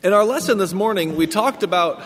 In our lesson this morning, we talked about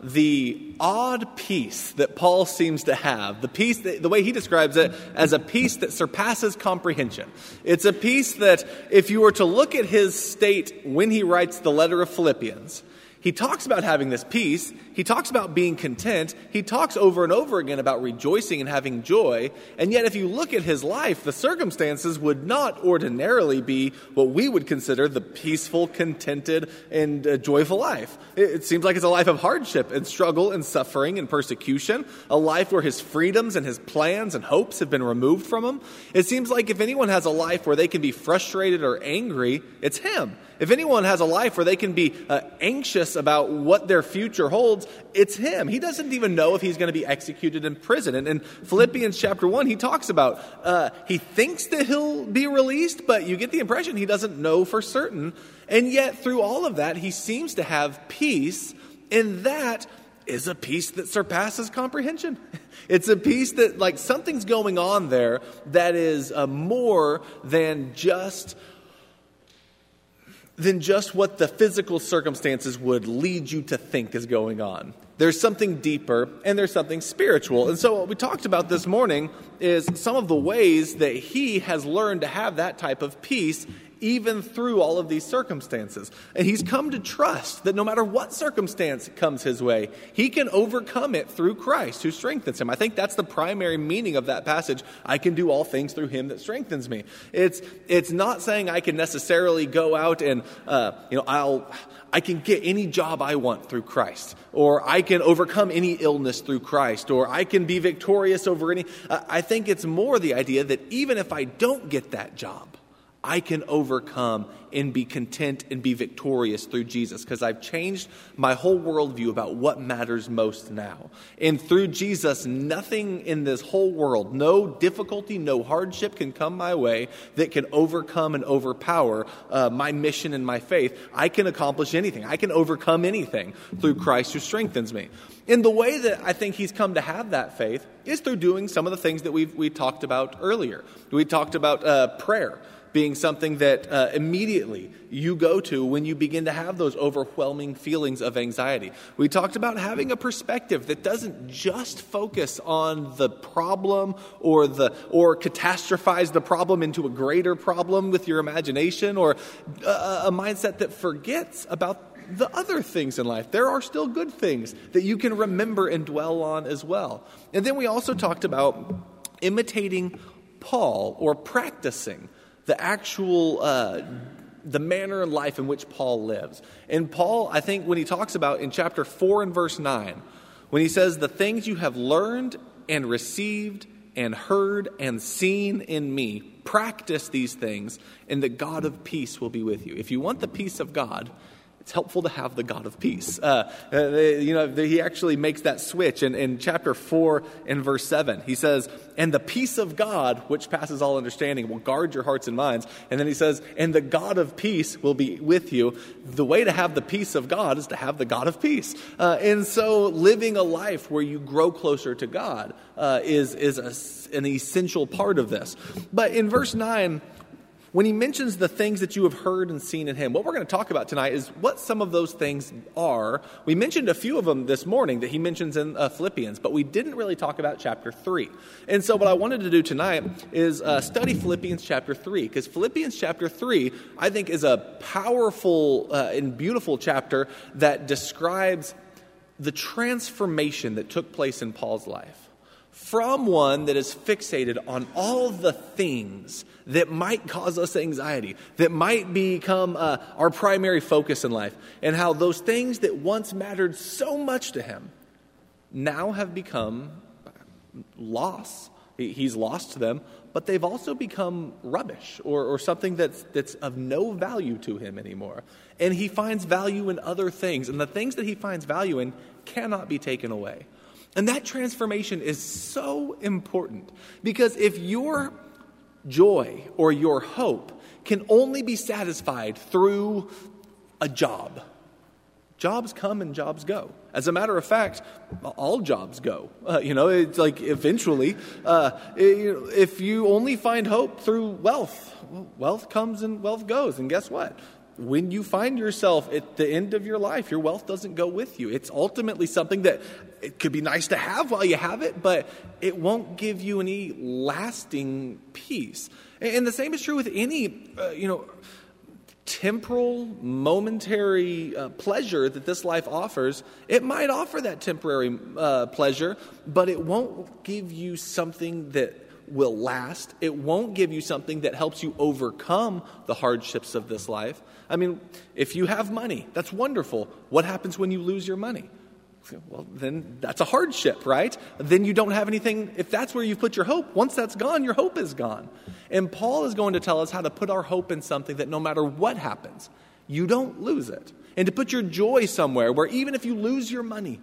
the odd peace that Paul seems to have. The peace, that, the way he describes it, as a peace that surpasses comprehension. It's a peace that, if you were to look at his state when he writes the letter of Philippians, he talks about having this peace. He talks about being content. He talks over and over again about rejoicing and having joy. And yet, if you look at his life, the circumstances would not ordinarily be what we would consider the peaceful, contented, and uh, joyful life. It, it seems like it's a life of hardship and struggle and suffering and persecution, a life where his freedoms and his plans and hopes have been removed from him. It seems like if anyone has a life where they can be frustrated or angry, it's him. If anyone has a life where they can be uh, anxious about what their future holds, it's him. He doesn't even know if he's going to be executed in prison. And in Philippians chapter 1, he talks about uh, he thinks that he'll be released, but you get the impression he doesn't know for certain. And yet, through all of that, he seems to have peace, and that is a peace that surpasses comprehension. It's a peace that, like, something's going on there that is uh, more than just than just what the physical circumstances would lead you to think is going on. There's something deeper and there's something spiritual. And so, what we talked about this morning is some of the ways that he has learned to have that type of peace even through all of these circumstances. And he's come to trust that no matter what circumstance comes his way, he can overcome it through Christ who strengthens him. I think that's the primary meaning of that passage. I can do all things through him that strengthens me. It's, it's not saying I can necessarily go out and, uh, you know, I'll, I can get any job I want through Christ, or I can overcome any illness through Christ, or I can be victorious over any. Uh, I think it's more the idea that even if I don't get that job, I can overcome and be content and be victorious through Jesus because I've changed my whole worldview about what matters most now. And through Jesus, nothing in this whole world, no difficulty, no hardship can come my way that can overcome and overpower uh, my mission and my faith. I can accomplish anything, I can overcome anything through Christ who strengthens me. And the way that I think he's come to have that faith is through doing some of the things that we've we talked about earlier. We talked about uh, prayer being something that uh, immediately you go to when you begin to have those overwhelming feelings of anxiety. We talked about having a perspective that doesn't just focus on the problem or the or catastrophize the problem into a greater problem with your imagination or a, a mindset that forgets about the other things in life. There are still good things that you can remember and dwell on as well. And then we also talked about imitating Paul or practicing the actual uh, the manner and life in which Paul lives. And Paul, I think, when he talks about in chapter 4 and verse 9, when he says, The things you have learned and received and heard and seen in me, practice these things, and the God of peace will be with you. If you want the peace of God, it's helpful to have the God of peace. Uh, uh, you know, he actually makes that switch in, in chapter 4 and verse 7. He says, And the peace of God, which passes all understanding, will guard your hearts and minds. And then he says, And the God of peace will be with you. The way to have the peace of God is to have the God of peace. Uh, and so living a life where you grow closer to God uh, is, is a, an essential part of this. But in verse 9, when he mentions the things that you have heard and seen in him, what we're going to talk about tonight is what some of those things are. We mentioned a few of them this morning that he mentions in uh, Philippians, but we didn't really talk about chapter 3. And so, what I wanted to do tonight is uh, study Philippians chapter 3, because Philippians chapter 3, I think, is a powerful uh, and beautiful chapter that describes the transformation that took place in Paul's life from one that is fixated on all the things that might cause us anxiety, that might become uh, our primary focus in life, and how those things that once mattered so much to him now have become loss. He's lost them, but they've also become rubbish or, or something that's, that's of no value to him anymore. And he finds value in other things, and the things that he finds value in cannot be taken away. And that transformation is so important because if your joy or your hope can only be satisfied through a job, jobs come and jobs go. As a matter of fact, all jobs go. Uh, you know, it's like eventually, uh, if you only find hope through wealth, wealth comes and wealth goes. And guess what? When you find yourself at the end of your life, your wealth doesn't go with you. It's ultimately something that it could be nice to have while you have it, but it won't give you any lasting peace. And the same is true with any, uh, you know, temporal, momentary uh, pleasure that this life offers, it might offer that temporary uh, pleasure, but it won't give you something that will last. It won't give you something that helps you overcome the hardships of this life. I mean, if you have money, that's wonderful. What happens when you lose your money? Well, then that's a hardship, right? Then you don't have anything. If that's where you put your hope, once that's gone, your hope is gone. And Paul is going to tell us how to put our hope in something that no matter what happens, you don't lose it. And to put your joy somewhere where even if you lose your money,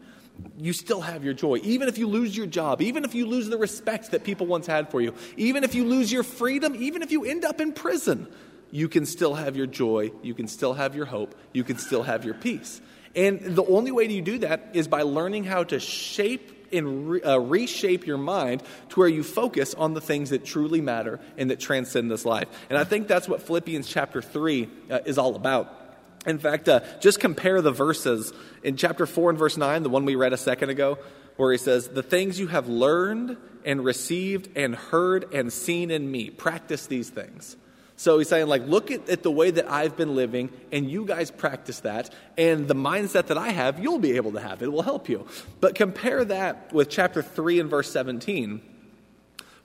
you still have your joy. Even if you lose your job, even if you lose the respect that people once had for you, even if you lose your freedom, even if you end up in prison, you can still have your joy, you can still have your hope, you can still have your peace. And the only way you do that is by learning how to shape and re, uh, reshape your mind to where you focus on the things that truly matter and that transcend this life. And I think that's what Philippians chapter 3 uh, is all about. In fact, uh, just compare the verses in chapter 4 and verse 9, the one we read a second ago, where he says, The things you have learned and received and heard and seen in me, practice these things. So he's saying, like, look at, at, the way that I've been living, and you guys practice that, and the mindset that I have, you'll be able to have. It will help you. But compare that with chapter 3 and verse 17,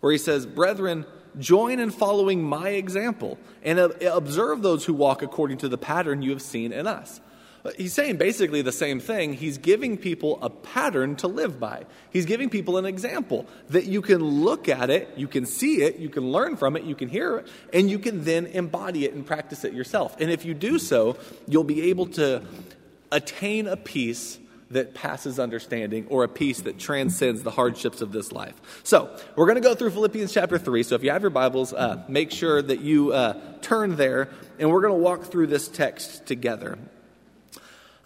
where he says, Brethren, join in following my example, and observe those who walk according to the pattern you have seen in us. He's saying basically the same thing. He's giving people a pattern to live by. He's giving people an example that you can look at it, you can see it, you can learn from it, you can hear it, and you can then embody it and practice it yourself. And if you do so, you'll be able to attain a peace that passes understanding or a peace that transcends the hardships of this life. So, we're going to go through Philippians chapter 3. So, if you have your Bibles, uh, make sure that you uh, turn there, and we're going to walk through this text together.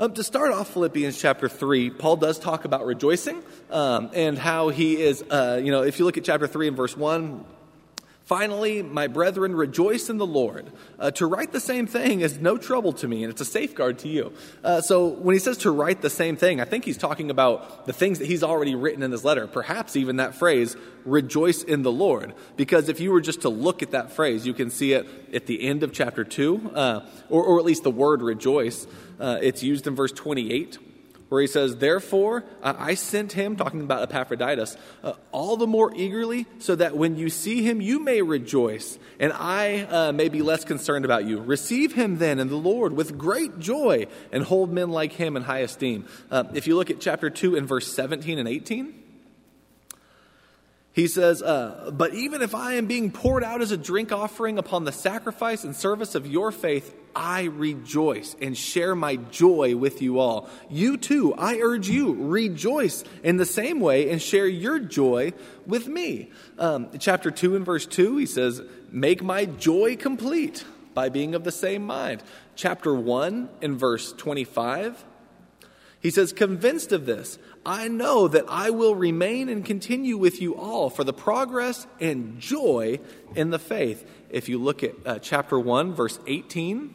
Um, to start off Philippians chapter 3, Paul does talk about rejoicing um, and how he is, uh, you know, if you look at chapter 3 and verse 1, Finally, my brethren, rejoice in the Lord. Uh, to write the same thing is no trouble to me, and it's a safeguard to you. Uh, so, when he says to write the same thing, I think he's talking about the things that he's already written in this letter. Perhaps even that phrase, rejoice in the Lord. Because if you were just to look at that phrase, you can see it at the end of chapter 2, uh, or, or, at least the word rejoice. Uh, it's used in verse 28 where he says, Therefore, I sent him, talking about Epaphroditus, uh, all the more eagerly, so that when you see him, you may rejoice, and I uh, may be less concerned about you. Receive him then in the Lord with great joy, and hold men like him in high esteem. Uh, if you look at chapter 2 and verse 17 and 18, he says, uh, But even if I am being poured out as a drink offering upon the sacrifice and service of your faith, I rejoice and share my joy with you all. You too, I urge you, rejoice in the same way and share your joy with me. Um, chapter 2 and verse 2, he says, Make my joy complete by being of the same mind. Chapter 1 and verse 25, he says, Convinced of this, I know that I will remain and continue with you all for the progress and joy in the faith. If you look at uh, chapter 1, verse 18,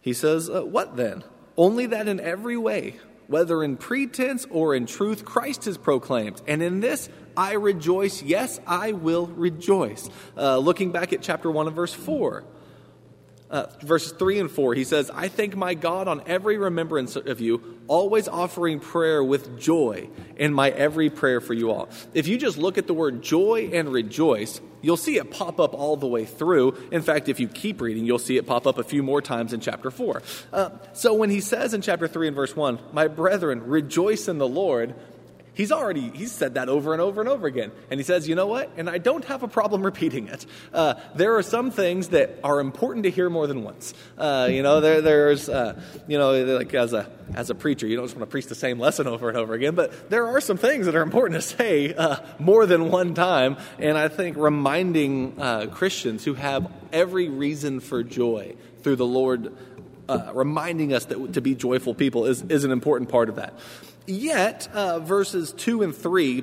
he says, uh, What then? Only that in every way, whether in pretense or in truth, Christ is proclaimed. And in this I rejoice. Yes, I will rejoice. Uh, looking back at chapter 1 and verse 4 uh, verses 3 and 4, he says, I thank my God on every remembrance of you, always offering prayer with joy in my every prayer for you all. If you just look at the word joy and rejoice, you'll see it pop up all the way through. In fact, if you keep reading, you'll see it pop up a few more times in chapter 4. Uh, so when he says in chapter 3 and verse 1, My brethren, rejoice in the Lord, He's already he's said that over and over and over again, and he says, "You know what?" And I don't have a problem repeating it. Uh, there are some things that are important to hear more than once. Uh, you know, there, there's uh, you know, like as a as a preacher, you don't just want to preach the same lesson over and over again, but there are some things that are important to say uh, more than one time. And I think reminding uh, Christians who have every reason for joy through the Lord. Uh, reminding us that to be joyful people is, is an important part of that. Yet, uh, verses 2 and 3,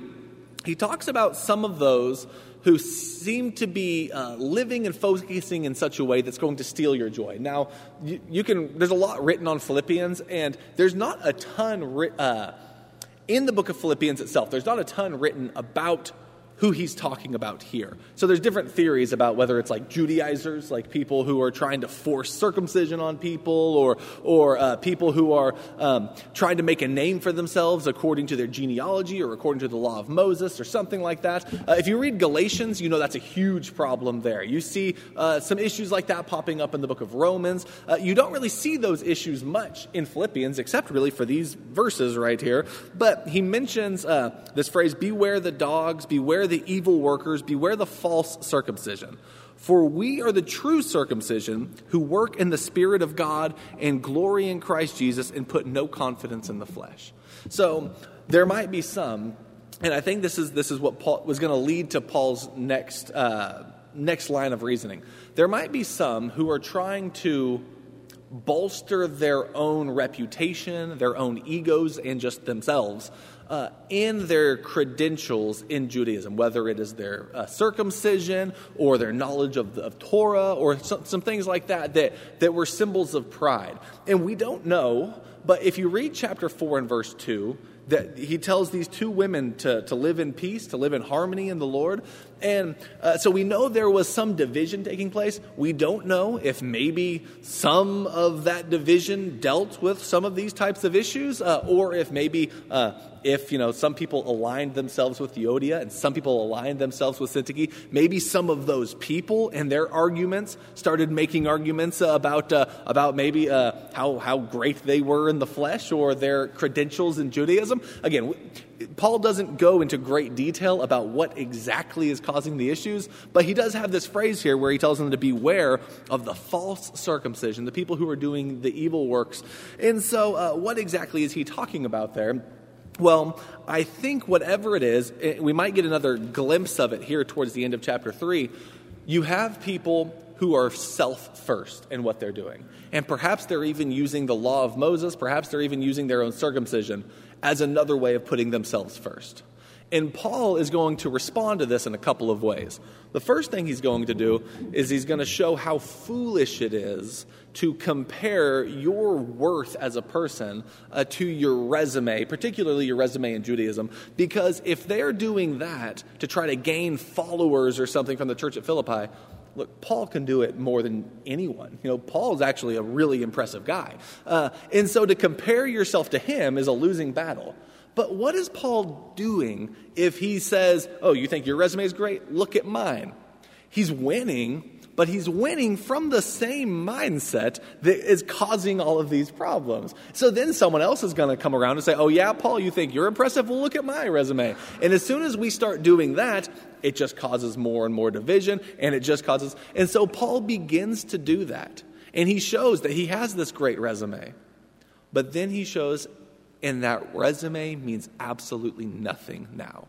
he talks about some of those who seem to be uh, living and focusing in such a way that's going to steal your joy. Now, you, you can, there's a lot written on Philippians, and there's not a ton ri- uh, in the book of Philippians itself, there's not a ton written about who he's talking about here. So there's different theories about whether it's like Judaizers, like people who are trying to force circumcision on people, or or uh, people who are um, trying to make a name for themselves according to their genealogy or according to the law of Moses or something like that. Uh, if you read Galatians, you know that's a huge problem there. You see uh, some issues like that popping up in the book of Romans. Uh, you don't really see those issues much in Philippians, except really for these verses right here. But he mentions uh, this phrase: "Beware the dogs, beware." The evil workers, beware the false circumcision. For we are the true circumcision who work in the Spirit of God and glory in Christ Jesus and put no confidence in the flesh. So there might be some, and I think this is, this is what Paul was going to lead to Paul's next, uh, next line of reasoning. There might be some who are trying to bolster their own reputation, their own egos, and just themselves uh, in their credentials in Judaism, whether it is their uh, circumcision or their knowledge of, of Torah or some, some things like that, that that were symbols of pride. And we don't know, but if you read chapter 4 and verse 2, that he tells these two women to, to live in peace, to live in harmony in the Lord. And uh, so we know there was some division taking place. We don't know if maybe some of that division dealt with some of these types of issues, uh, or if maybe uh, if you know some people aligned themselves with Euodia and some people aligned themselves with Syntyche, maybe some of those people and their arguments started making arguments about uh, about maybe uh, how how great they were in the flesh or their credentials in Judaism. Again. Paul doesn't go into great detail about what exactly is causing the issues, but he does have this phrase here where he tells them to beware of the false circumcision, the people who are doing the evil works. And so, uh, what exactly is he talking about there? Well, I think whatever it is, eh, we might get another glimpse of it here towards the end of chapter 3. You have people who are self first in what they're doing. And perhaps they're even using the law of Moses, perhaps they're even using their own circumcision as another way of putting themselves first. And Paul is going to respond to this in a couple of ways. The first thing he's going to do is he's going to show how foolish it is to compare your worth as a person uh, to your resume, particularly your resume in Judaism, because if they're doing that to try to gain followers or something from the church at Philippi, look, Paul can do it more than anyone. You know, Paul is actually a really impressive guy. Uh, and so to compare yourself to him is a losing battle. But what is Paul doing if he says, Oh, you think your resume is great? Look at mine. He's winning, but he's winning from the same mindset that is causing all of these problems. So then someone else is going to come around and say, Oh, yeah, Paul, you think you're impressive? Well, look at my resume. And as soon as we start doing that, it just causes more and more division, and it just causes. And so Paul begins to do that. And he shows that he has this great resume. But then he shows and that resume means absolutely nothing now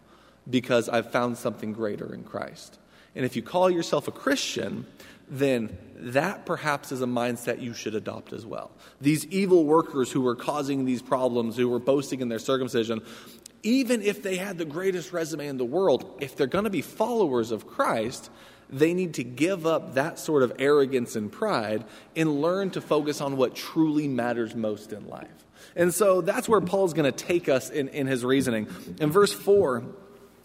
because I've found something greater in Christ. And if you call yourself a Christian, then that perhaps is a mindset you should adopt as well. These evil workers who were causing these problems, who were boasting in their circumcision, even if they had the greatest resume in the world, if they're going to be followers of Christ, they need to give up that sort of arrogance and pride and learn to focus on what truly matters most in life. And so that's where Paul's going to take us in, in his reasoning. In verse 4,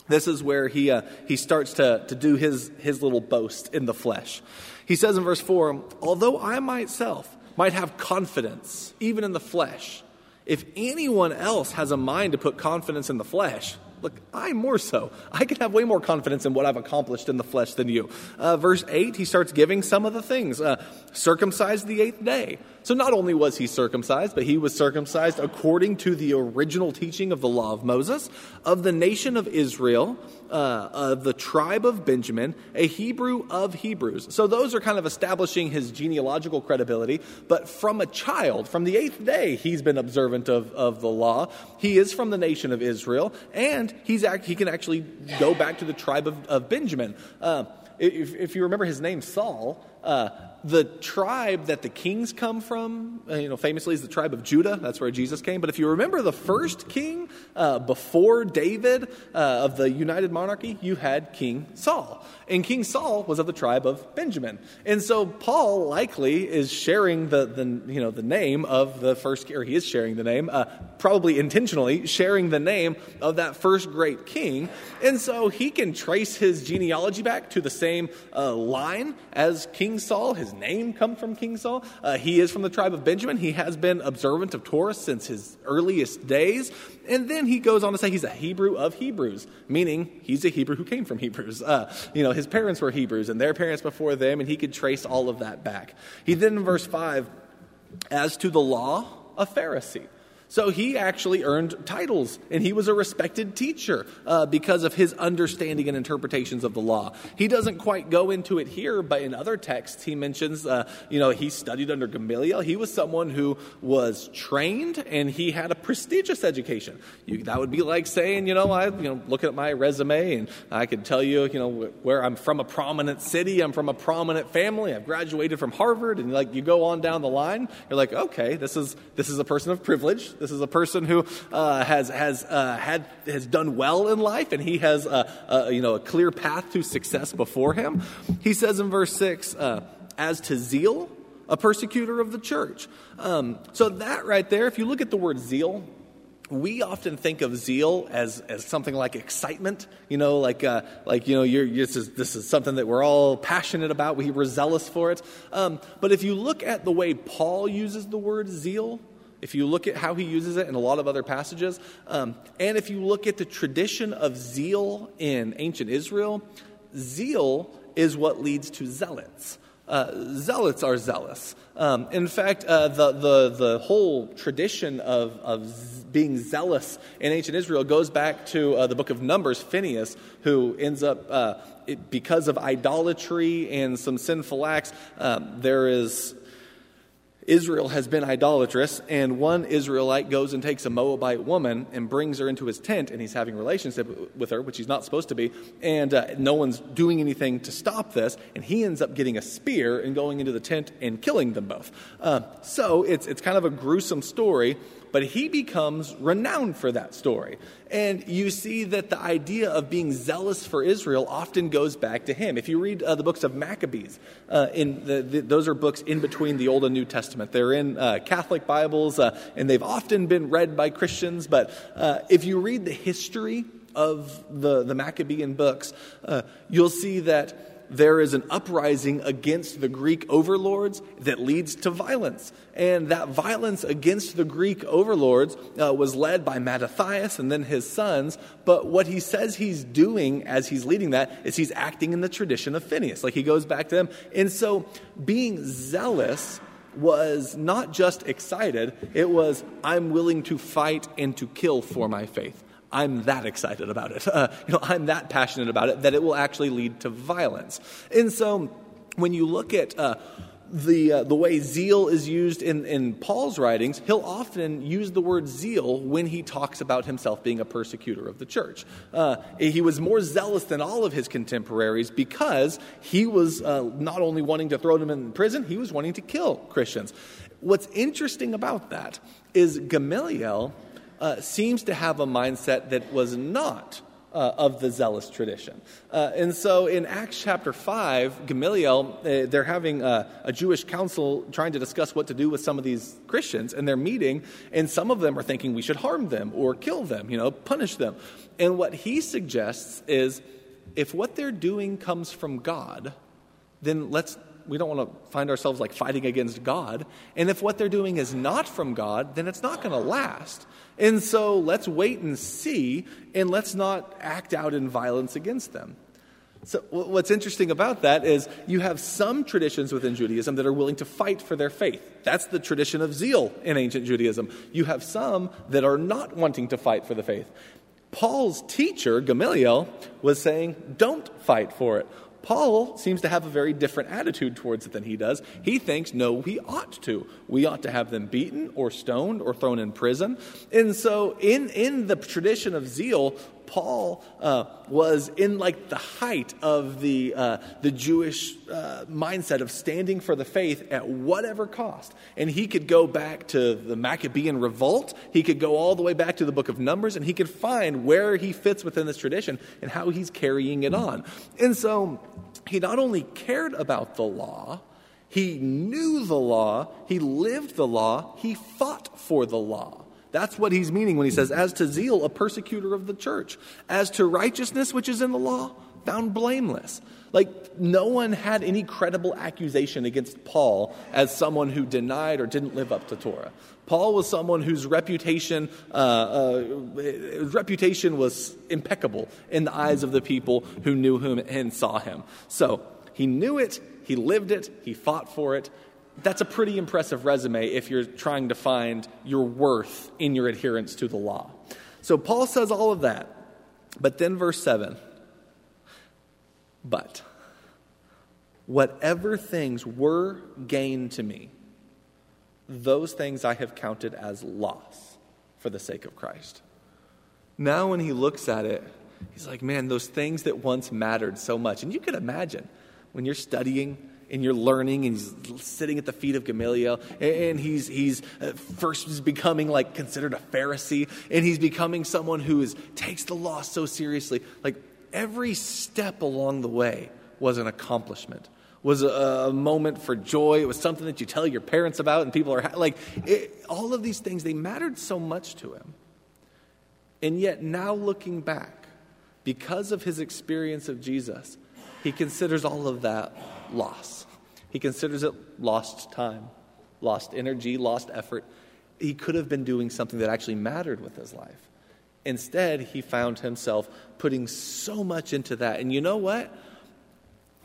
this is where he, uh, he starts to, to do his, his little boast in the flesh. He says in verse 4 Although I myself might have confidence, even in the flesh, if anyone else has a mind to put confidence in the flesh, Look, I more so. I can have way more confidence in what I've accomplished in the flesh than you. Uh, verse 8, he starts giving some of the things. Uh, circumcised the eighth day. So not only was he circumcised, but he was circumcised according to the original teaching of the law of Moses, of the nation of Israel, uh, of the tribe of Benjamin, a Hebrew of Hebrews. So those are kind of establishing his genealogical credibility. But from a child, from the eighth day, he's been observant of, of the law. He is from the nation of Israel, and he's act, he can actually go back to the tribe of, of Benjamin. Uh, if, if, you remember his name, Saul, uh, the tribe that the kings come from, uh, you know, famously is the tribe of Judah. That's where Jesus came. But if you remember the first king uh, before David uh, of the united monarchy, you had King Saul. And King Saul was of the tribe of Benjamin. And so Paul likely is sharing the, the you know, the name of the first, or he is sharing the name, uh, probably intentionally sharing the name of that first great king. And so he can trace his genealogy back to the same uh, line as King Saul. His name come from King Saul. Uh, he is from the tribe of Benjamin. He has been observant of Torah since his earliest days. And then he goes on to say he's a Hebrew of Hebrews, meaning he's a Hebrew who came from Hebrews. Uh, you know, his parents were Hebrews and their parents before them, and he could trace all of that back. He then, in verse 5, as to the law, a Pharisee. So he actually earned titles, and he was a respected teacher uh, because of his understanding and interpretations of the law. He doesn't quite go into it here, but in other texts, he mentions, uh, you know, he studied under Gamaliel. He was someone who was trained, and he had a prestigious education. You, that would be like saying, you know, I, you know, looking at my resume, and I could tell you, you know, where I'm from a prominent city, I'm from a prominent family, I've graduated from Harvard, and like you go on down the line, you're like, okay, this is this is a person of privilege this is a person who uh, has, has, uh, had, has done well in life and he has a, a, you know, a clear path to success before him. He says in verse 6 uh, As to zeal, a persecutor of the church. Um, so, that right there, if you look at the word zeal, we often think of zeal as, as something like excitement, you know, like, uh, like you know, you're, you're, this, is, this is something that we're all passionate about. We were zealous for it. Um, but if you look at the way Paul uses the word zeal, if you look at how he uses it in a lot of other passages, um, and if you look at the tradition of zeal in ancient Israel, zeal is what leads to zealots. Uh, zealots are zealous. Um, in fact, uh, the, the, the whole tradition of, of being zealous in ancient Israel goes back to uh, the book of Numbers, Phineas, who ends up, uh, it, because of idolatry and some sinful acts, um, there is Israel has been idolatrous, and one Israelite goes and takes a Moabite woman and brings her into his tent, and he's having a relationship with her, which he's not supposed to be, and uh, no one's doing anything to stop this, and he ends up getting a spear and going into the tent and killing them both. Uh, so it's, it's kind of a gruesome story, but he becomes renowned for that story. And you see that the idea of being zealous for Israel often goes back to him. If you read uh, the books of Maccabees, uh, in the, the, those are books in between the Old and New Testament. They're in uh, Catholic Bibles, uh, and they've often been read by Christians. But uh, if you read the history of the, the Maccabean books, uh, you'll see that there is an uprising against the Greek overlords that leads to violence. And that violence against the Greek overlords uh, was led by Mattathias and then his sons. But what he says he's doing as he's leading that is he's acting in the tradition of Phineas. Like he goes back to them. And so being zealous was not just excited, it was, I'm willing to fight and to kill for my faith. I'm that excited about it. Uh, you know, I'm that passionate about it that it will actually lead to violence. And so when you look at uh, the, uh, the way zeal is used in, in Paul's writings, he'll often use the word zeal when he talks about himself being a persecutor of the church. Uh, he was more zealous than all of his contemporaries because he was uh, not only wanting to throw them in prison, he was wanting to kill Christians. What's interesting about that is Gamaliel uh, seems to have a mindset that was not uh, of the zealous tradition. Uh, and so in Acts chapter 5, Gamaliel, uh, they're having a, a, Jewish council trying to discuss what to do with some of these Christians, and they're meeting, and some of them are thinking we should harm them or kill them, you know, punish them. And what he suggests is if what they're doing comes from God, then let's we don't want to find ourselves like fighting against God. And if what they're doing is not from God, then it's not going to last. And so let's wait and see, and let's not act out in violence against them. So, what's interesting about that is you have some traditions within Judaism that are willing to fight for their faith. That's the tradition of zeal in ancient Judaism. You have some that are not wanting to fight for the faith. Paul's teacher, Gamaliel, was saying, don't fight for it. Paul seems to have a very different attitude towards it than he does. He thinks, no, we ought to. We ought to have them beaten or stoned or thrown in prison. And so, in, in the tradition of zeal, Paul uh, was in like the height of the, uh, the Jewish uh, mindset of standing for the faith at whatever cost. And he could go back to the Maccabean revolt, he could go all the way back to the book of Numbers, and he could find where he fits within this tradition and how he's carrying it on. And so he not only cared about the law, he knew the law, he lived the law, he fought for the law. That's what he's meaning when he says, As to zeal, a persecutor of the church. As to righteousness, which is in the law, found blameless. Like, no one had any credible accusation against Paul as someone who denied or didn't live up to Torah. Paul was someone whose reputation, uh, uh, reputation was impeccable in the eyes of the people who knew him and saw him. So he knew it, he lived it, he fought for it. That's a pretty impressive resume if you're trying to find your worth in your adherence to the law. So Paul says all of that. But then, verse 7 But whatever things were gain to me, those things I have counted as loss for the sake of Christ. Now, when he looks at it, he's like, man, those things that once mattered so much. And you can imagine when you're studying and you're learning and he's sitting at the feet of Gamaliel and he's, he's uh, first is becoming like considered a Pharisee and he's becoming someone who is, takes the law so seriously. Like every step along the way was an accomplishment was a, a, moment for joy. It was something that you tell your parents about, and people are like, it, all of these things, they mattered so much to him. And yet, now looking back, because of his experience of Jesus, he considers all of that loss. He considers it lost time, lost energy, lost effort. He could have been doing something that actually mattered with his life. Instead, he found himself putting so much into that. And you know what?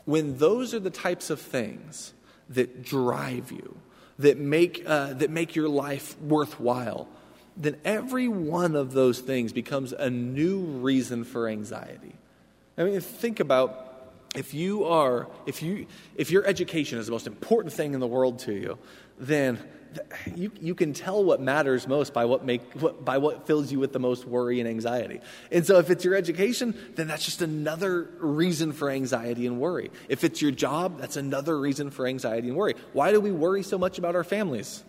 When those are the types of things that drive you, that make, uh, that make your life worthwhile, then every one of those things becomes a new reason for anxiety. I mean, think about if you are if you if your education is the most important thing in the world to you then you, you can tell what matters most by what make what, by what fills you with the most worry and anxiety and so if it's your education then that's just another reason for anxiety and worry if it's your job that's another reason for anxiety and worry why do we worry so much about our families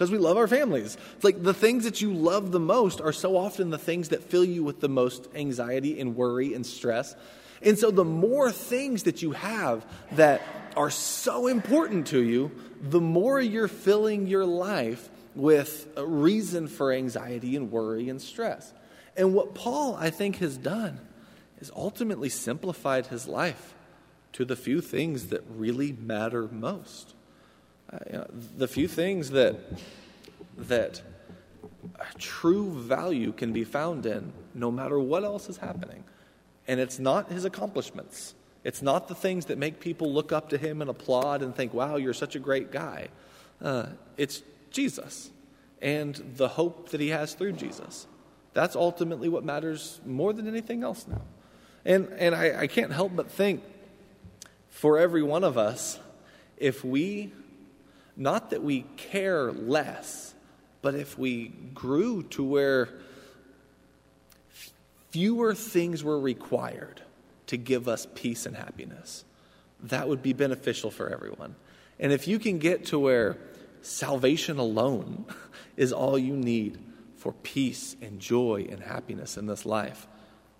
because we love our families. It's like the things that you love the most are so often the things that fill you with the most anxiety and worry and stress. And so, the more things that you have that are so important to you, the more you're filling your life with a reason for anxiety and worry and stress. And what Paul, I think, has done is ultimately simplified his life to the few things that really matter most. Uh, you know, the few things that, that true value can be found in, no matter what else is happening. And it's not his accomplishments. It's not the things that make people look up to him and applaud and think, wow, you're such a great guy. Uh, it's Jesus and the hope that he has through Jesus. That's ultimately what matters more than anything else now. And, and I, I can't help but think for every one of us, if we, not that we care less, but if we grew to where fewer things were required to give us peace and happiness, that would be beneficial for everyone. And if you can get to where salvation alone is all you need for peace and joy and happiness in this life,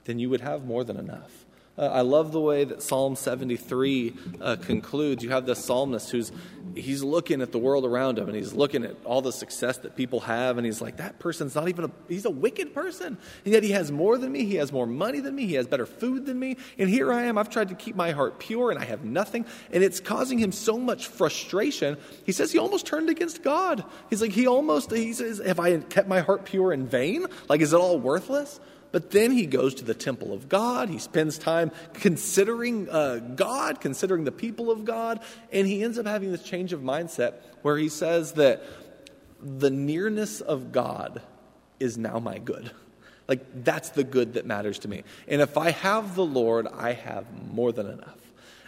then you would have more than enough. Uh, I love the way that Psalm 73 uh, concludes. You have this psalmist who's he's looking at the world around him and he's looking at all the success that people have and he's like that person's not even a he's a wicked person. And yet he has more than me he has more money than me he has better food than me. And here i am i've tried to keep my heart pure and i have nothing. And it's causing him so much frustration. He says he almost turned against god. He's like he almost he says have i kept my heart pure in vain? Like is it all worthless but then he goes to the temple of God. He spends time considering uh, God, considering the people of God, and he ends up having this change of mindset where he says that the nearness of God is now my good. Like, that's the good that matters to me. And if I have the Lord, I have more than enough.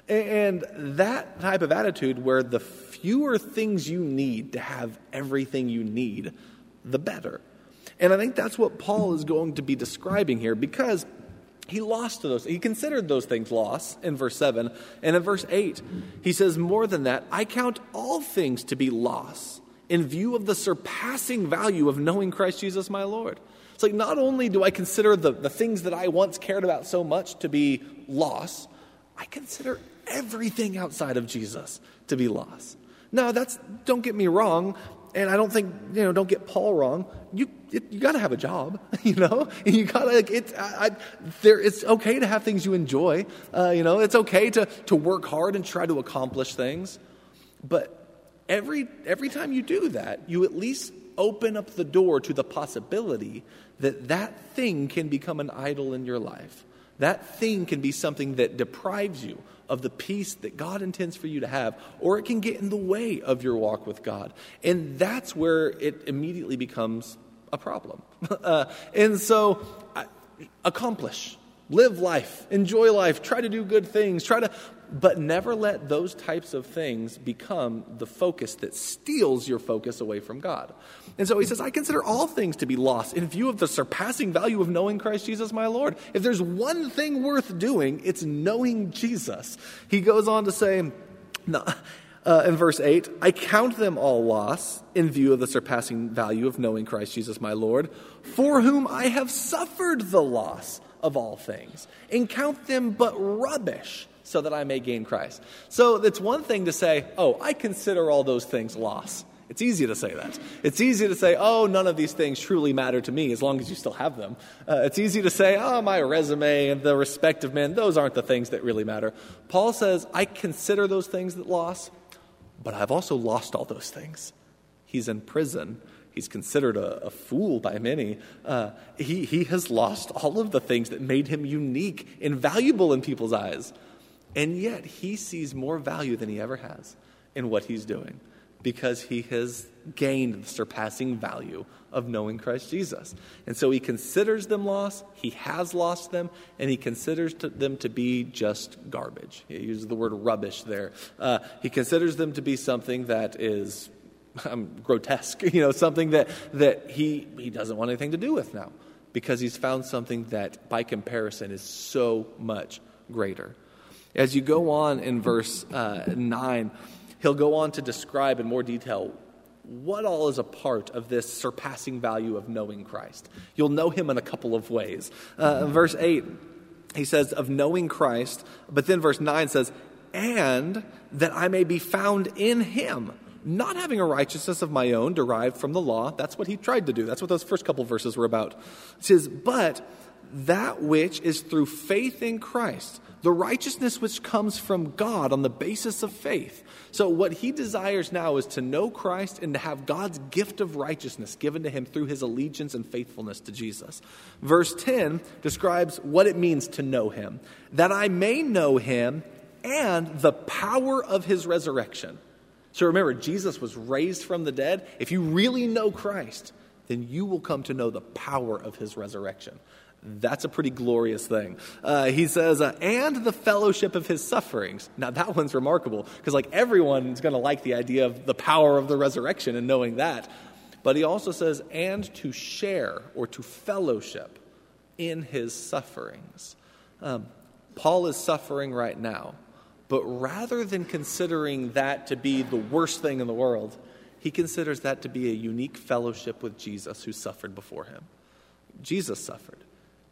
And that type of attitude, where the fewer things you need to have everything you need, the better. And I think that's what Paul is going to be describing here because he lost those. He considered those things loss in verse 7. And in verse 8, he says, More than that, I count all things to be loss in view of the surpassing value of knowing Christ Jesus my Lord. It's like not only do I consider the, the things that I once cared about so much to be loss, I consider everything outside of Jesus to be loss. Now, that's, don't get me wrong, and I don't think, you know, don't get Paul wrong. You, it, you got to have a job, you know? And You got to, like, it's, I, I, there, it's okay to have things you enjoy. Uh, you know, it's okay to, to work hard and try to accomplish things. But every, every time you do that, you at least open up the door to the possibility that that thing can become an idol in your life. That thing can be something that deprives you of the peace that God intends for you to have, or it can get in the way of your walk with God. And that's where it immediately becomes a problem. uh, and so, accomplish, live life, enjoy life, try to do good things, try to but never let those types of things become the focus that steals your focus away from God. And so he says, I consider all things to be lost in view of the surpassing value of knowing Christ Jesus my Lord. If there's one thing worth doing, it's knowing Jesus. He goes on to say, no, uh, in verse 8, I count them all loss in view of the surpassing value of knowing Christ Jesus my Lord, for whom I have suffered the loss of all things, and count them but rubbish so that I may gain Christ. So it's one thing to say, oh, I consider all those things loss. It's easy to say that. It's easy to say, oh, none of these things truly matter to me as long as you still have them. Uh, it's easy to say, oh, my resume and the respect of men, those aren't the things that really matter. Paul says, I consider those things that loss, but I've also lost all those things. He's in prison. He's considered a, a fool by many. Uh, he, he has lost all of the things that made him unique and valuable in people's eyes. And yet, he sees more value than he ever has in what he's doing because he has gained the surpassing value of knowing Christ Jesus. And so he considers them lost, he has lost them, and he considers to them to be just garbage. He uses the word rubbish there. Uh, he considers them to be something that is um, grotesque, you know, something that, that he, he doesn't want anything to do with now because he's found something that, by comparison, is so much greater. As you go on in verse uh, 9, he'll go on to describe in more detail what all is a part of this surpassing value of knowing Christ. You'll know him in a couple of ways. Uh, verse 8, he says, of knowing Christ, but then verse 9 says, and that I may be found in him, not having a righteousness of my own derived from the law. That's what he tried to do. That's what those first couple verses were about. It says, but that which is through faith in Christ the righteousness which comes from God on the basis of faith. So, what he desires now is to know Christ and to have God's gift of righteousness given to him through his allegiance and faithfulness to Jesus. Verse 10 describes what it means to know him that I may know him and the power of his resurrection. So, remember, Jesus was raised from the dead. If you really know Christ, then you will come to know the power of his resurrection. That's a pretty glorious thing. Uh, he says, uh, and the fellowship of his sufferings. Now, that one's remarkable because, like, everyone's going to like the idea of the power of the resurrection and knowing that. But he also says, and to share or to fellowship in his sufferings. Um, Paul is suffering right now, but rather than considering that to be the worst thing in the world, he considers that to be a unique fellowship with Jesus who suffered before him. Jesus suffered.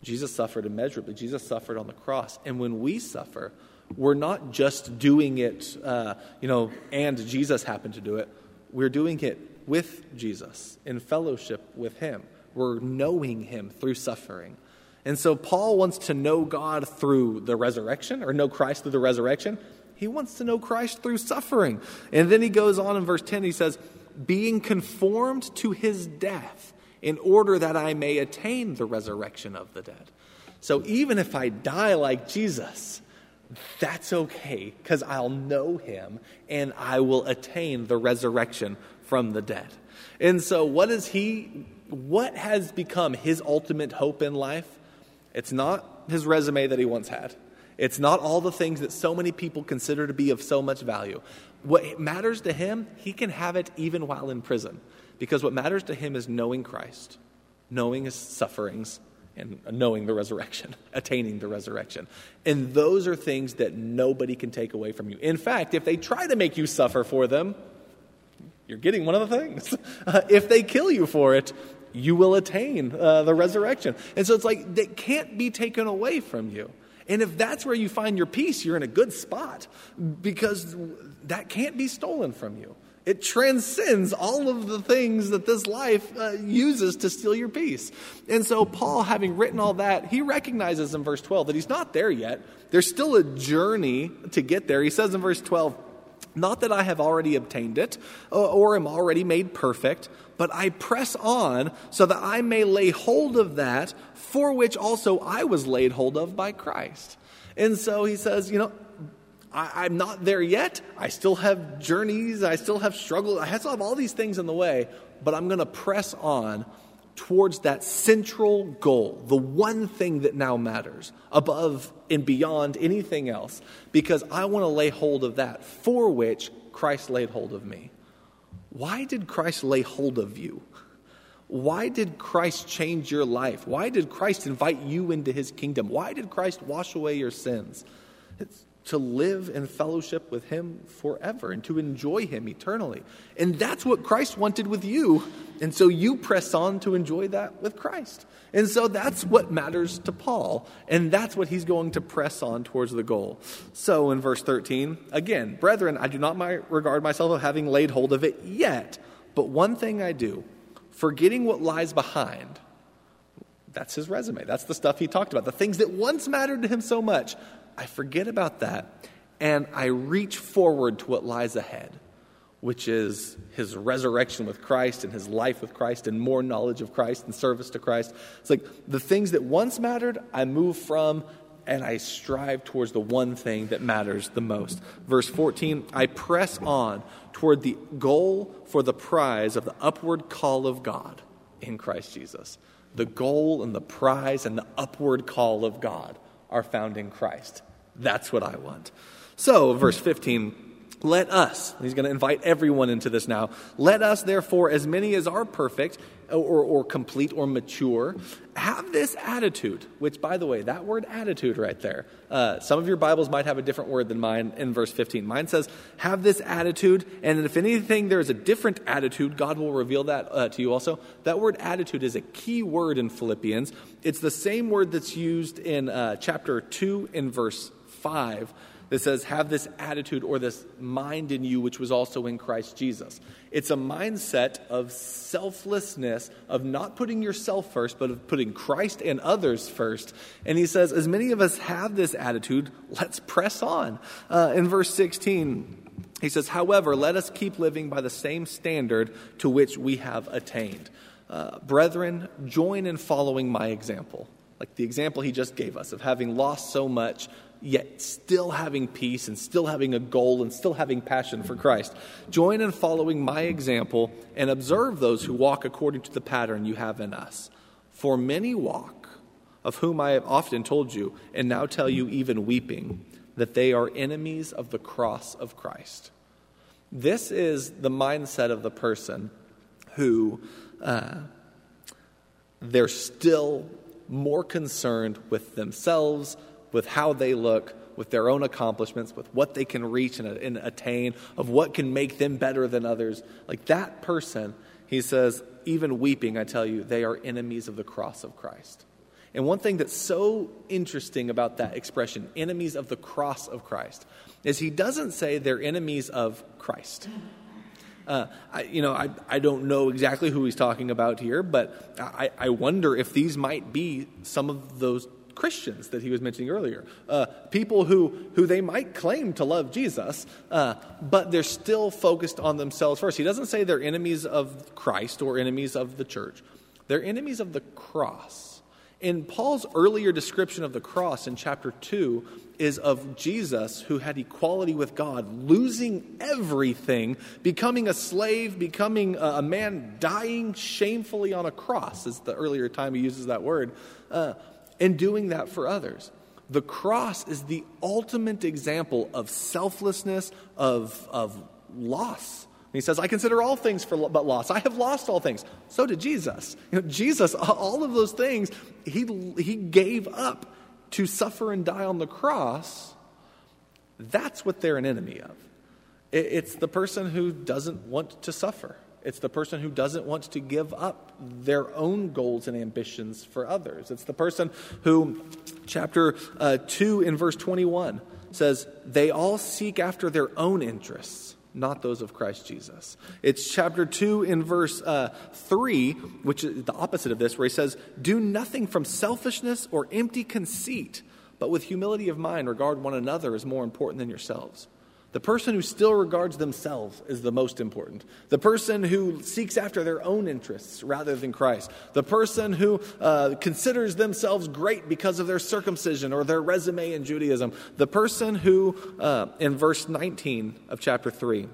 Jesus suffered immeasurably. Jesus suffered on the cross. And when we suffer, we're not just doing it, uh, you know, and Jesus happened to do it. We're doing it with Jesus, in fellowship with Him. We're knowing Him through suffering. And so Paul wants to know God through the resurrection, or know Christ through the resurrection. He wants to know Christ through suffering. And then he goes on in verse 10, he says, being conformed to his death in order that I may attain the resurrection of the dead. So even if I die like Jesus, that's okay because I'll know him and I will attain the resurrection from the dead. And so, what is he, what has become his ultimate hope in life? It's not his resume that he once had. It's not all the things that so many people consider to be of so much value. What matters to him, he can have it even while in prison. Because what matters to him is knowing Christ, knowing his sufferings, and knowing the resurrection, attaining the resurrection. And those are things that nobody can take away from you. In fact, if they try to make you suffer for them, you're getting one of the things. Uh, if they kill you for it, you will attain uh, the resurrection. And so it's like that can't be taken away from you. And if that's where you find your peace, you're in a good spot because that can't be stolen from you. It transcends all of the things that this life uh, uses to steal your peace. And so, Paul, having written all that, he recognizes in verse 12 that he's not there yet. There's still a journey to get there. He says in verse 12, Not that I have already obtained it uh, or am already made perfect, but I press on so that I may lay hold of that for which also I was laid hold of by Christ. And so he says, You know, I, am not there yet. I still have journeys. I still have struggles. I still have all these things in the way, but I'm going to press on towards that central goal, the one thing that now matters above and beyond anything else, because I want to lay hold of that for which Christ laid hold of me. Why did Christ lay hold of you? Why did Christ change your life? Why did Christ invite you into his kingdom? Why did Christ wash away your sins? It's to live in fellowship with Him forever and to enjoy Him eternally. And that's what Christ wanted with you. And so you press on to enjoy that with Christ. And so that's what matters to Paul. And that's what he's going to press on towards the goal. So in verse 13, again, brethren, I do not regard myself of having laid hold of it yet. But one thing I do, forgetting what lies behind. That's his resume. That's the stuff he talked about. The things that once mattered to him so much. I forget about that and I reach forward to what lies ahead, which is his resurrection with Christ and his life with Christ and more knowledge of Christ and service to Christ. It's like the things that once mattered, I move from and I strive towards the one thing that matters the most. Verse 14 I press on toward the goal for the prize of the upward call of God in Christ Jesus. The goal and the prize and the upward call of God are found in Christ. That's what I want. So, verse 15, let us, he's going to invite everyone into this now. Let us, therefore, as many as are perfect or, or complete or mature, have this attitude, which, by the way, that word attitude right there, uh, some of your Bibles might have a different word than mine in verse 15. Mine says, have this attitude, and if anything there is a different attitude, God will reveal that uh, to you also. That word attitude is a key word in Philippians. It's the same word that's used in uh, chapter 2 in verse 5 that says, Have this attitude or this mind in you, which was also in Christ Jesus. It's a mindset of selflessness, of not putting yourself first, but of putting Christ and others first. And he says, As many of us have this attitude, let's press on. Uh, in verse 16, he says, However, let us keep living by the same standard to which we have attained. Uh, brethren, join in following my example. Like the example he just gave us of having lost so much, yet still having peace and still having a goal and still having passion for Christ. Join in following my example and observe those who walk according to the pattern you have in us. For many walk, of whom I have often told you, and now tell you even weeping, that they are enemies of the cross of Christ. This is the mindset of the person who uh, they're still more concerned with themselves with how they look, with their own accomplishments, with what they can reach and, and attain, of what can make them better than others. Like that person, he says, even weeping, I tell you, they are enemies of the cross of Christ. And one thing that's so interesting about that expression, enemies of the cross of Christ, is he doesn't say they're enemies of Christ. Uh, I, you know, I, I don't know exactly who he's talking about here, but I, I wonder if these might be some of those Christians that he was mentioning earlier, uh, people who, who they might claim to love Jesus, uh, but they're still focused on themselves first. He doesn't say they're enemies of Christ or enemies of the church, they're enemies of the cross. In Paul's earlier description of the cross in chapter 2 is of Jesus who had equality with God, losing everything, becoming a slave, becoming a man dying shamefully on a cross, is the earlier time he uses that word. Uh, and doing that for others. The cross is the ultimate example of selflessness, of, of loss, he says, I consider all things for but loss. I have lost all things. So did Jesus. You know, Jesus, all of those things, he, he gave up to suffer and die on the cross. That's what they're an enemy of. It's the person who doesn't want to suffer. It's the person who doesn't want to give up their own goals and ambitions for others. It's the person who, chapter uh, 2 in verse 21, says, they all seek after their own interests, not those of Christ Jesus. It's chapter 2 in verse uh, 3, which is the opposite of this, where he says, Do nothing from selfishness or empty conceit, but with humility of mind regard one another as more important than yourselves. The person who still regards themselves is the most important. The person who seeks after their own interests rather than Christ. The person who uh, considers themselves great because of their circumcision or their resume in Judaism. The person who, uh, in verse 19 of chapter 3,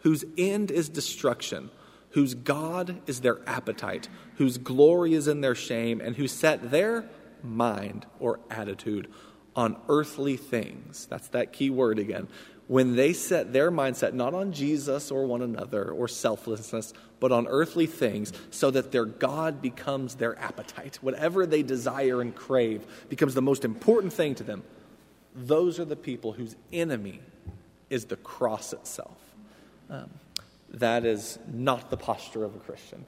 whose end is destruction, whose God is their appetite, whose glory is in their shame, and who set their mind or attitude on earthly things. That's that key word again when they set their mindset not on Jesus or one another or selflessness, but on earthly things, so that their God becomes their appetite. Whatever they desire and crave becomes the most important thing to them. Those are the people whose enemy is the cross itself. Um, that is not the posture of a Christian.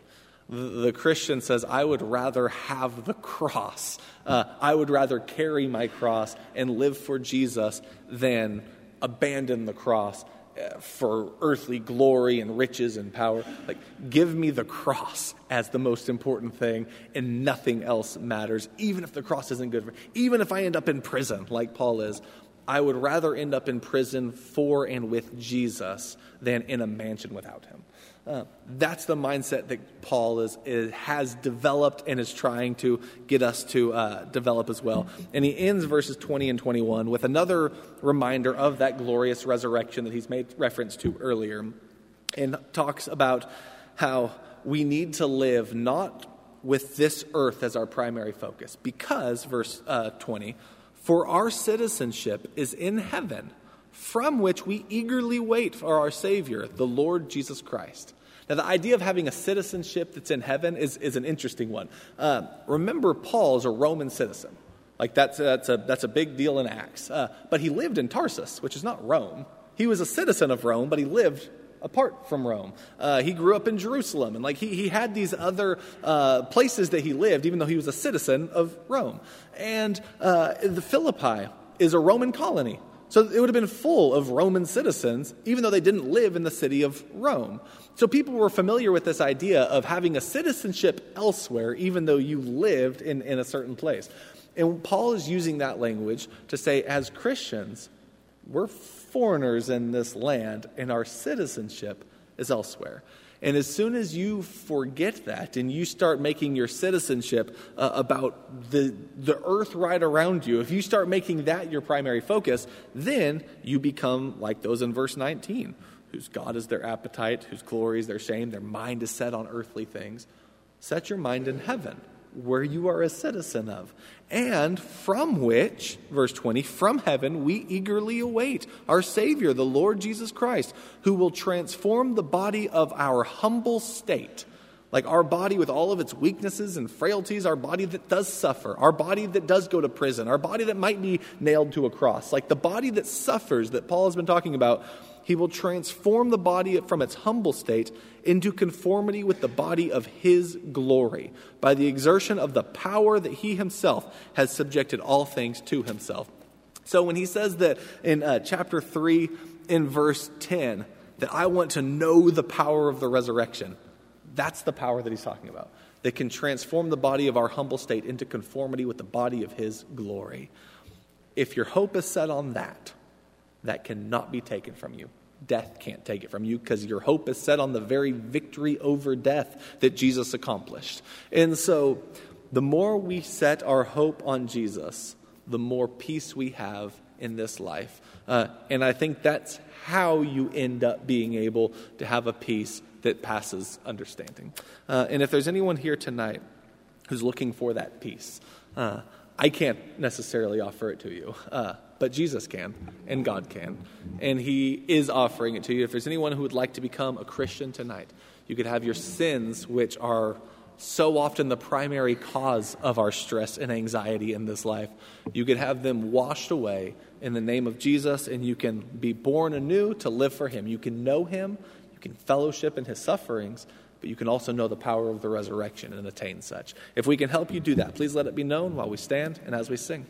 The, Christian says, I would rather have the cross. Uh, I would rather carry my cross and live for Jesus than abandon the cross uh, for earthly glory and riches and power. Like, give me the cross as the most important thing, and nothing else matters, even if the cross isn't good for me. Even if I end up in prison, like Paul is, I would rather end up in prison for and with Jesus than in a mansion without him. Uh, that's the mindset that Paul is, is, has developed and is trying to get us to uh, develop as well. And he ends verses 20 and 21 with another reminder of that glorious resurrection that he's made reference to earlier, and talks about how we need to live not with this earth as our primary focus, because, verse uh, 20, for our citizenship is in heaven, from which we eagerly wait for our Savior, the Lord Jesus Christ now, the idea of having a citizenship that's in heaven is, is an interesting one. Uh, remember, Paul is a Roman citizen. Like, that's, that's, a, that's a big deal in Acts. Uh, but he lived in Tarsus, which is not Rome. He was a citizen of Rome, but he lived apart from Rome. Uh, he grew up in Jerusalem, and like he, he had these other uh, places that he lived, even though he was a citizen of Rome. And uh, the Philippi is a Roman colony. So it would have been full of Roman citizens, even though they didn't live in the city of Rome. So people were familiar with this idea of having a citizenship elsewhere, even though you lived in, in a certain place. And Paul is using that language to say, as Christians, we're foreigners in this land, and our citizenship is elsewhere. And as soon as you forget that and you start making your citizenship uh, about the, the earth right around you, if you start making that your primary focus, then you become like those in verse 19, whose God is their appetite, whose glory is their shame, their mind is set on earthly things. Set your mind in heaven where you are a citizen of, and from which, verse 20, from heaven we eagerly await our Savior, the Lord Jesus Christ, who will transform the body of our humble state. Like our body with all of its weaknesses and frailties, our body that does suffer, our body that does go to prison, our body that might be nailed to a cross, like the body that suffers that Paul has been talking about, he will transform the body from its humble state into conformity with the body of His glory by the exertion of the power that He Himself has subjected all things to Himself. So when he says that in uh, chapter 3, in verse 10, that I want to know the power of the resurrection, that's the power that he's talking about. That can transform the body of our humble state into conformity with the body of his glory. If your hope is set on that, that cannot be taken from you. Death can't take it from you because your hope is set on the very victory over death that Jesus accomplished. And so, the more we set our hope on Jesus, the more peace we have in this life. Uh, and I think that's how you end up being able to have a peace that passes understanding. Uh, and if there's anyone here tonight who's looking for that peace, uh, I can't necessarily offer it to you. But Jesus can, and God can. And He is offering it to you. If there's anyone who would like to become a Christian tonight, you could have your sins, which are so often the primary cause of our stress and anxiety in this life, you could have them washed away in the name of Jesus, and you can be born anew to live for Him. You can know Him, you can fellowship in His sufferings, but you can also know the power of the resurrection and attain such. If we can help you do that, please let it be known while we stand and as we sing.